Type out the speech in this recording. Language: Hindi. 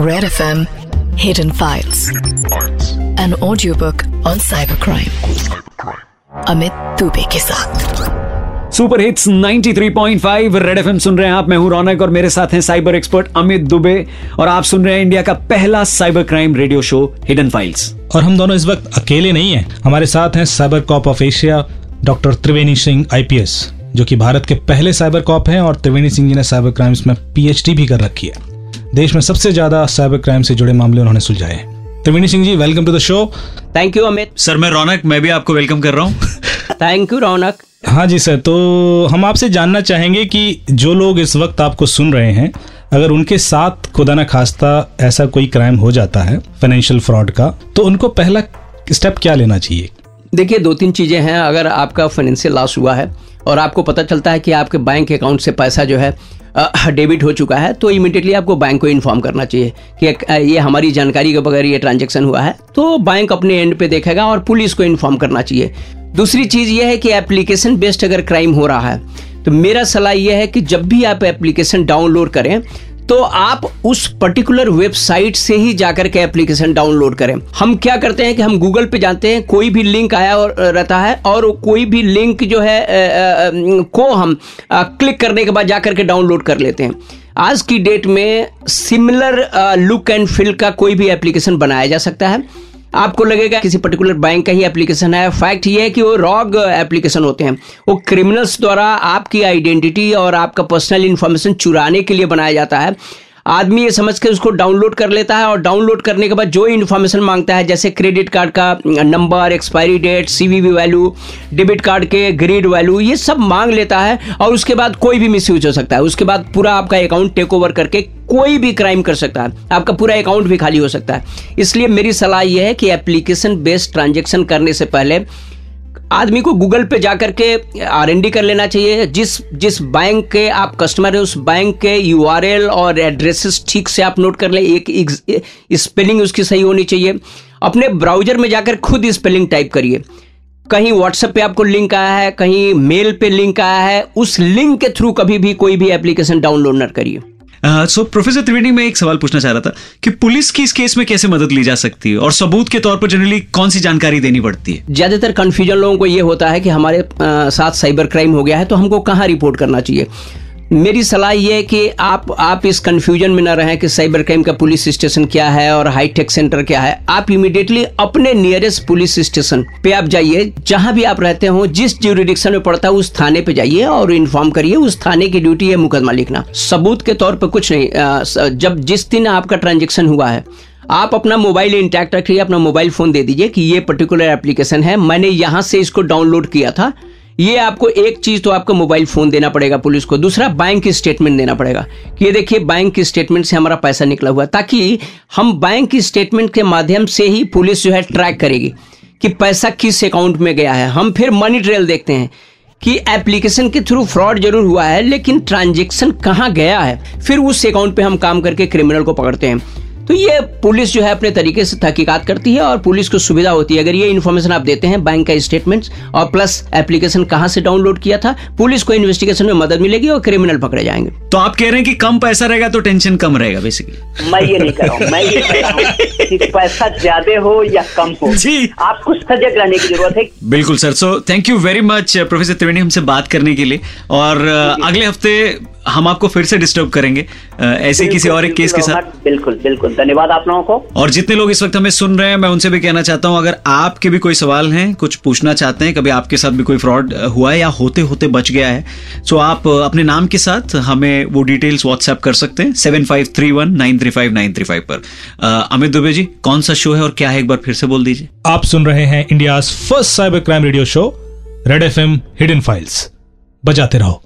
Red FM Hidden Files. An audiobook on cybercrime. Amit Dubey के साथ सुपर हिट्स 93.5 रेड एफएम सुन रहे हैं आप। मैं हूँ रौनक और मेरे साथ हैं साइबर एक्सपर्ट अमित दुबे और आप सुन रहे हैं इंडिया का पहला cyber crime radio show hidden files और हम दोनों इस वक्त अकेले नहीं हैं। हमारे साथ हैं cyber cop of Asia doctor Triveni Singh IPS जो कि भारत के पहले साइबर कॉप हैं और त्रिवेणी सिंह जी ने साइबर क्राइम्स में पीएचडी भी कर रखी है। देश में सबसे ज़्यादा साइबर क्राइम से जुड़े मामले उन्होंने सुलझाए। Triveni Singh ji welcome to the show thank you Amit sir मैं रौनक मैं भी आपको वेलकम कर रहा हूँ। Thank you Raunak. हाँ जी सर तो हम आपसे जानना चाहेंगे कि जो लोग इस वक्त आपको सुन रहे हैं अगर उनके साथ खुदा न खास्ता ऐसा कोई क्राइम हो जाता है फाइनेंशियल फ्रॉड का तो उनको पहला स्टेप क्या लेना चाहिए? देखिए दो तीन चीज़ें हैं। अगर आपका फाइनेंशियल लॉस हुआ है और आपको पता चलता है कि आपके बैंक अकाउंट से पैसा जो है डेबिट हो चुका है तो इमिडिएटली आपको बैंक को इन्फॉर्म करना चाहिए कि ये हमारी जानकारी के बगैर ये ट्रांजेक्शन हुआ है तो बैंक अपने एंड पे देखेगा और पुलिस को इन्फॉर्म करना चाहिए। दूसरी चीज़ यह है कि एप्लीकेशन बेस्ड अगर क्राइम हो रहा है तो मेरा सलाह यह है कि जब भी आप एप्लीकेशन डाउनलोड करें तो आप उस पर्टिकुलर वेबसाइट से ही जाकर के एप्लीकेशन डाउनलोड करें। हम क्या करते हैं कि हम गूगल पे जाते हैं, कोई भी लिंक आया और रहता है और कोई भी लिंक जो है को हम क्लिक करने के बाद जाकर के डाउनलोड कर लेते हैं। आज की डेट में सिमिलर लुक एंड फील का कोई भी एप्लीकेशन बनाया जा सकता है। आपको लगेगा किसी पर्टिकुलर बैंक का ही एप्लीकेशन है। फैक्ट ये है कि वो रॉग एप्लीकेशन होते हैं। वो क्रिमिनल्स द्वारा आपकी आइडेंटिटी और आपका पर्सनल इन्फॉर्मेशन चुराने के लिए बनाया जाता है। आदमी ये समझ के उसको डाउनलोड कर लेता है और डाउनलोड करने के बाद जो इन्फॉर्मेशन माँगता है, जैसे क्रेडिट कार्ड का number expiry date CVV value debit card के ग्रेड वैल्यू ये सब मांग लेता है और उसके बाद कोई भी मिस हो सकता है। उसके बाद पूरा आपका अकाउंट टेक ओवर करके कोई भी क्राइम कर सकता है। आपका पूरा अकाउंट भी खाली हो सकता है। इसलिए मेरी सलाह यह है कि एप्लीकेशन बेस्ड ट्रांजेक्शन करने से पहले आदमी को गूगल पे जाकर के आर एन डी कर लेना चाहिए। जिस जिस बैंक के आप कस्टमर हैं उस बैंक के यू आर एल और एड्रेसेस ठीक से आप नोट कर लें। एक, एक स्पेलिंग उसकी सही होनी चाहिए। अपने ब्राउज़र में जाकर खुद स्पेलिंग टाइप करिए। कहीं व्हाट्सएप पे आपको लिंक आया है कहीं मेल पे लिंक आया है उस लिंक के थ्रू कभी भी कोई भी एप्लीकेशन डाउनलोड न करिए। सो प्रोफेसर त्रिवेणी मैं एक सवाल पूछना चाह रहा था कि पुलिस की इस केस में कैसे मदद ली जा सकती है? और सबूत के तौर पर जनरली कौन सी जानकारी देनी पड़ती है? ज़्यादातर कंफ्यूजन लोगों को यह होता है कि हमारे साथ साइबर क्राइम हो गया है तो हमको कहाँ रिपोर्ट करना चाहिए? मेरी सलाह ये है कि आप आप इस कंफ्यूजन में ना रहें कि साइबर क्राइम का पुलिस स्टेशन क्या है और हाईटेक सेंटर क्या है। आप इमीडिएटली अपने नियरेस्ट पुलिस स्टेशन पे आप जाइए। जहाँ भी आप रहते हो, जिस ज्यूरिडिक्शन में पड़ता है, उस थाने पे जाइए और इन्फॉर्म करिए। उस थाने की ड्यूटी है मुकदमा लिखना। सबूत के तौर पर कुछ नहीं जब जिस दिन आपका ट्रांजेक्शन हुआ है, आप अपना मोबाइल इंटैक्ट रखिए, अपना मोबाइल फ़ोन दे दीजिए कि ये पर्टिकुलर एप्लीकेशन है। मैंने यहाँ से इसको डाउनलोड किया था। ये आपको एक चीज़ तो आपको मोबाइल फ़ोन देना पड़ेगा पुलिस को, दूसरा बैंक की स्टेटमेंट देना पड़ेगा। कि ये देखिए, बैंक की स्टेटमेंट से हमारा पैसा निकला हुआ, ताकि हम बैंक की स्टेटमेंट के माध्यम से ही पुलिस जो है ट्रैक करेगी कि पैसा किस अकाउंट में गया है। हम फिर मनी ट्रेल देखते हैं कि एप्लीकेशन के थ्रू फ्रॉड ज़रूर हुआ है, लेकिन ट्रांजेक्शन कहाँ गया है, फिर उस अकाउंट पे हम काम करके क्रिमिनल को पकड़ते हैं। तो ये पुलिस जो है अपने तरीके से तहकीकात करती है और पुलिस को सुविधा होती है। अगर ये इन्फॉर्मेशन आप देते हैं बैंक का स्टेटमेंट और प्लस एप्लीकेशन कहाँ से डाउनलोड किया था पुलिस को इन्वेस्टिगेशन में मदद मिलेगी और क्रिमिनल पकड़े जाएँगे। तो आप कह रहे हैं कि कम पैसा रहेगा तो टेंशन कम रहेगा बेसिकली मैं ये नहीं कर रहा हूँ मैं ये कह रहा हूँ कि पैसा ज़्यादा हो या कम हो जी। आपको सजग रहने की ज़रूरत है। बिल्कुल sir. So thank you very much professor Triveni हमसे बात करने के लिए। और अगले हफ़्ते हम आपको फिर से डिस्टर्ब करेंगे ऐसे किसी और एक केस के साथ? बिल्कुल बिल्कुल धन्यवाद आप लोगों को। और जितने लोग इस वक्त हमें सुन रहे हैं मैं उनसे भी कहना चाहता हूँ अगर आपके भी कोई सवाल हैं कुछ पूछना चाहते हैं कभी आपके साथ भी कोई फ्रॉड हुआ है या होते होते बच गया है तो आप अपने नाम के साथ हमें वो डिटेल्स व्हाट्सएप कर सकते हैं seven five three one nine three five nine three five पर। अमित दुबे जी कौन सा शो है और क्या है एक बार फिर से बोल दीजिए। आप सुन रहे हैं India first cyber crime radio show red F M hidden files बजाते रहो।